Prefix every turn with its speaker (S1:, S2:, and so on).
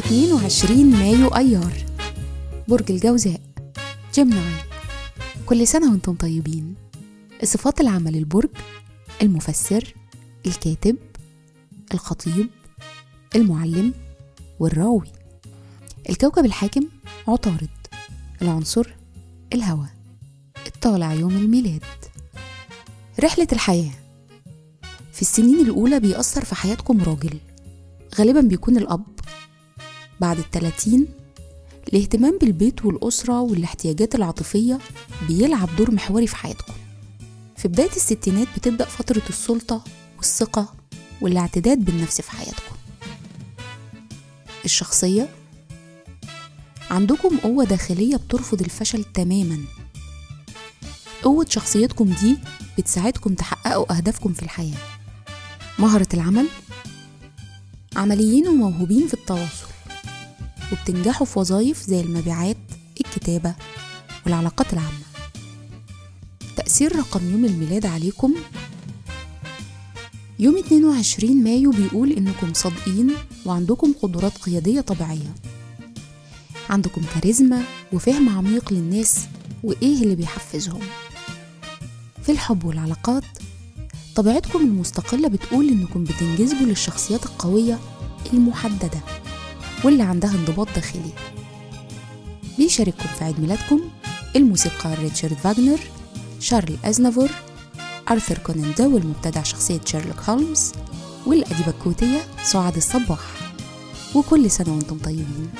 S1: 22 مايو أيار. برج الجوزاء. جيمناي كل سنة وأنتم طيبين. صفات العمل البرج المفسر الكاتب الخطيب المعلم والراوي. الكوكب الحاكم عطارد. العنصر الهواء. الطالع يوم الميلاد. رحلة الحياة. في السنين الأولى بيأثر في حياتكم راجل. غالبا بيكون الأب بعد التلاتين الاهتمام بالبيت والأسرة والاحتياجات العاطفية بيلعب دور محوري في حياتكم. في بداية الستينات بتبدأ فترة السلطة والثقة والاعتداد بالنفس في حياتكم. الشخصية؟ عندكم قوة داخلية بترفض الفشل تماما. قوة شخصيتكم دي بتساعدكم تحققوا أهدافكم في الحياة. مهرة العمل؟ عمليين وموهوبين في التواصل. وبتنجحوا في وظائف زي المبيعات الكتابة والعلاقات العامة. تأثير رقم يوم الميلاد عليكم. يوم 22 مايو بيقول إنكم صادقين وعندكم قدرات قيادية طبيعية. عندكم كاريزما وفهم عميق للناس وإيه اللي بيحفزهم. في الحب والعلاقات طبيعتكم المستقلة بتقول إنكم بتنجذبوا للشخصيات القوية المحددة. واللي عندها انضباط داخلي. بيشارككم في عيد ميلادكم الموسيقار ريتشارد فاغنر شارل أزنافور أرثر كونان دويل مبتدع شخصية شيرلوك هولمز والأديبة الكويتية سعاد الصباح. وكل سنة وأنتم طيبين.